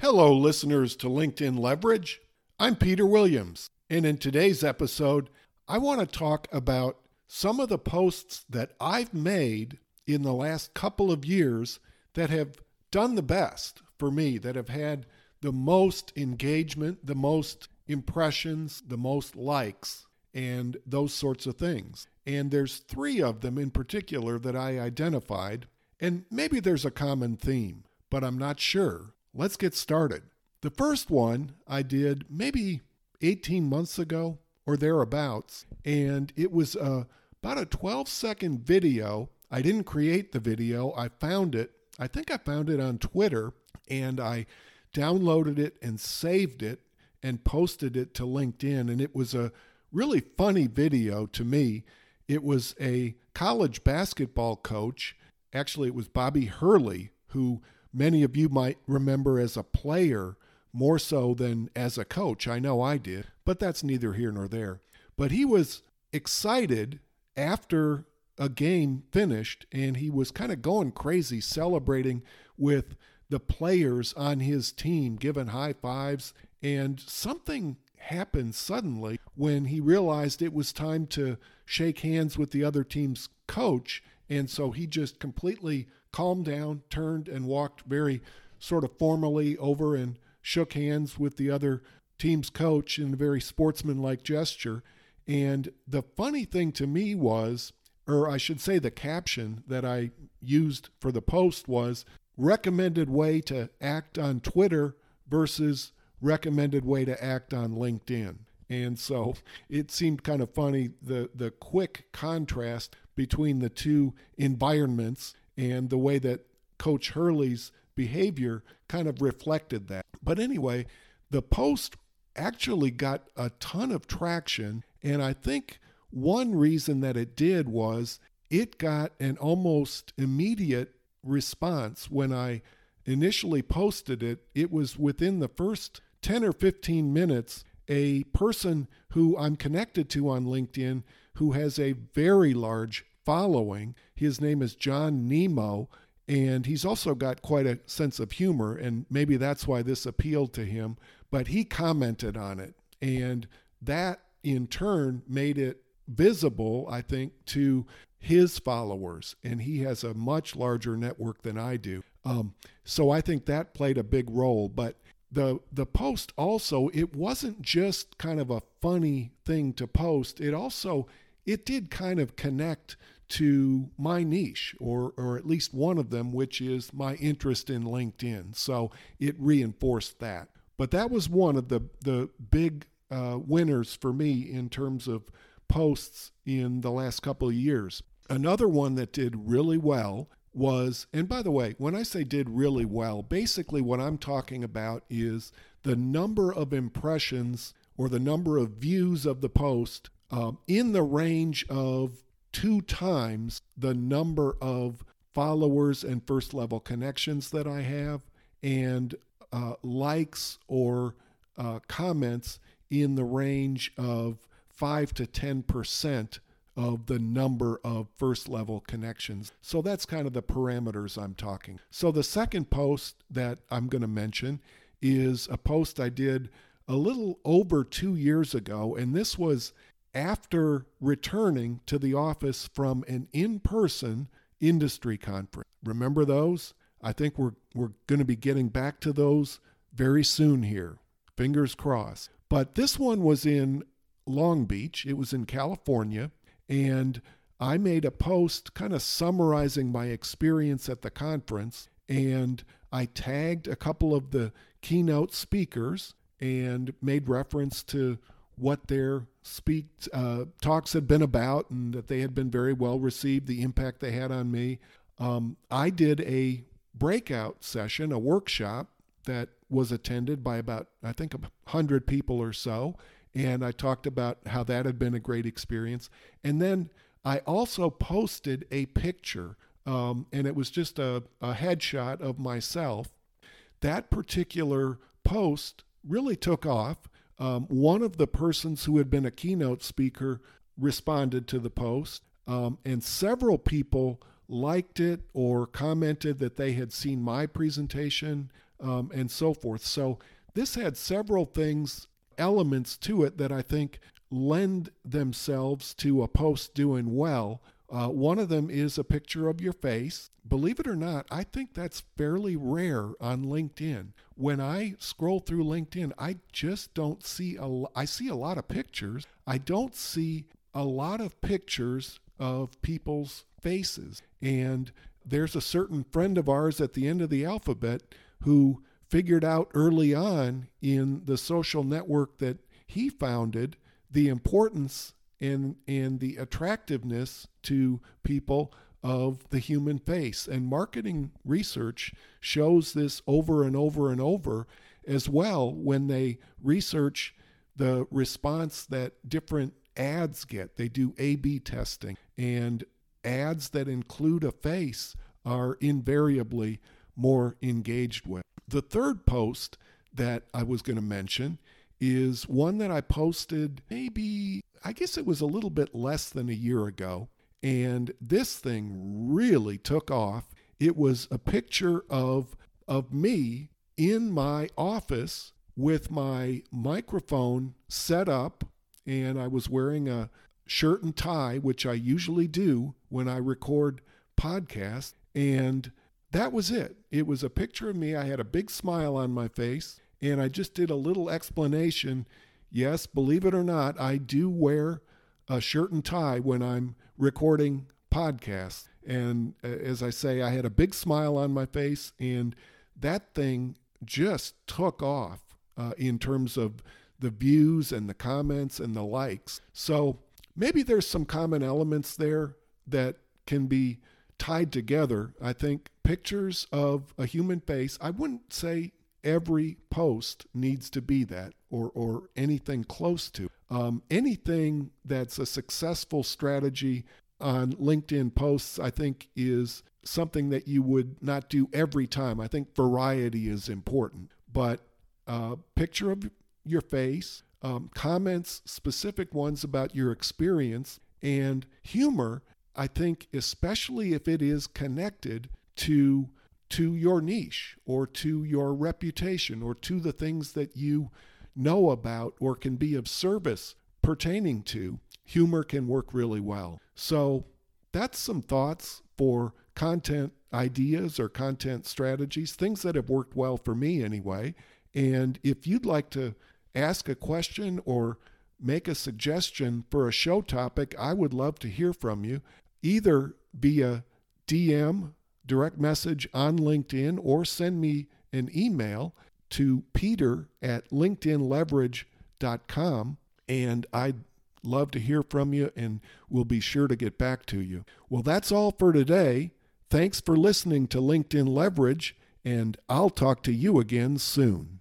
Hello, listeners to LinkedIn Leverage. I'm Peter Williams, and in today's episode, I want to talk about some of the posts that I've made in the last couple of years that have done the best for me, that have had the most engagement, the most impressions, the most likes, and those sorts of things. And there's three of them in particular that I identified, and maybe there's a common theme, but I'm not sure. Let's get started. The first one I did maybe 18 months ago or thereabouts, and it was uh, about a 12 second video. I didn't create the video, I found it. I think I found it on Twitter, and I downloaded it and saved it and posted it to LinkedIn. And it was a really funny video to me. It was a college basketball coach. Actually, it was Bobby Hurley, who many of you might remember as a player more so than as a coach. I know I did, but that's neither here nor there. But he was excited after a game finished and he was kind of going crazy celebrating with the players on his team, giving high fives. And something happened suddenly when he realized it was time to shake hands with the other team's coach. And so he just completely calmed down, turned, and walked very sort of formally over and shook hands with the other team's coach in a very sportsmanlike gesture. And the funny thing to me was, or I should say, the caption that I used for the post was recommended way to act on Twitter versus recommended way to act on LinkedIn. And so it seemed kind of funny the the quick contrast between the two environments and the way that Coach Hurley's behavior kind of reflected that. But anyway, the post actually got a ton of traction. And I think one reason that it did was it got an almost immediate response when I initially posted it. It was within the first 10 or 15 minutes, a person who I'm connected to on LinkedIn who has a very large following. His name is John Nemo, and he's also got quite a sense of humor, and maybe that's why this appealed to him. But he commented on it, and that in turn made it visible, I think, to his followers, and he has a much larger network than I do. Um, so I think that played a big role. But the the post also, it wasn't just kind of a funny thing to post. It also it did kind of connect to my niche, or, or at least one of them, which is my interest in LinkedIn. So it reinforced that. But that was one of the, the big uh, winners for me in terms of posts in the last couple of years. Another one that did really well was, and by the way, when I say did really well, basically what I'm talking about is the number of impressions or the number of views of the post um, in the range of two times the number of followers and first level connections that I have, and uh, likes or uh, comments in the range of 5 to 10% of the number of first level connections. So that's kind of the parameters I'm talking. So the second post that I'm going to mention is a post I did a little over two years ago, and this was after returning to the office from an in person industry conference. Remember those? I think we're, we're going to be getting back to those very soon here. Fingers crossed. But this one was in Long Beach, it was in California, and I made a post kind of summarizing my experience at the conference. And I tagged a couple of the keynote speakers and made reference to what their speak uh, talks had been about and that they had been very well received, the impact they had on me. Um, I did a breakout session, a workshop that was attended by about, I think, a 100 people or so. And I talked about how that had been a great experience. And then I also posted a picture, um, and it was just a, a headshot of myself. That particular post really took off Um, one of the persons who had been a keynote speaker responded to the post, um, and several people liked it or commented that they had seen my presentation um, and so forth. So this had several things, elements to it that I think lend themselves to a post doing well. Uh, one of them is a picture of your face. Believe it or not, I think that's fairly rare on LinkedIn. When I scroll through LinkedIn, I just don't see a. I see a lot of pictures. I don't see a lot of pictures of people's faces. And there's a certain friend of ours at the end of the alphabet who figured out early on in the social network that he founded the importance and, and the attractiveness to people of the human face. And marketing research shows this over and over and over as well when they research the response that different ads get. They do A B testing, and ads that include a face are invariably more engaged with. The third post that I was going to mention is one that I posted maybe, I guess it was a little bit less than a year ago. And this thing really took off. It was a picture of, of me in my office with my microphone set up, and I was wearing a shirt and tie, which I usually do when I record podcasts. And that was it. It was a picture of me. I had a big smile on my face, and I just did a little explanation. Yes, believe it or not, I do wear a shirt and tie when I'm recording podcasts. And uh, as I say, I had a big smile on my face, and that thing just took off uh, in terms of the views and the comments and the likes. So maybe there's some common elements there that can be tied together. I think pictures of a human face, I wouldn't say every post needs to be that or, or anything close to. Um, anything that's a successful strategy on LinkedIn posts, I think, is something that you would not do every time. I think variety is important, but uh, picture of your face, um, comments, specific ones about your experience, and humor. I think, especially if it is connected to to your niche or to your reputation or to the things that you know about or can be of service pertaining to, humor can work really well. So, that's some thoughts for content ideas or content strategies, things that have worked well for me anyway. And if you'd like to ask a question or make a suggestion for a show topic, I would love to hear from you, either via DM, direct message on LinkedIn, or send me an email to peter at linkedinleverage.com. And I'd love to hear from you and we'll be sure to get back to you. Well, that's all for today. Thanks for listening to LinkedIn Leverage, and I'll talk to you again soon.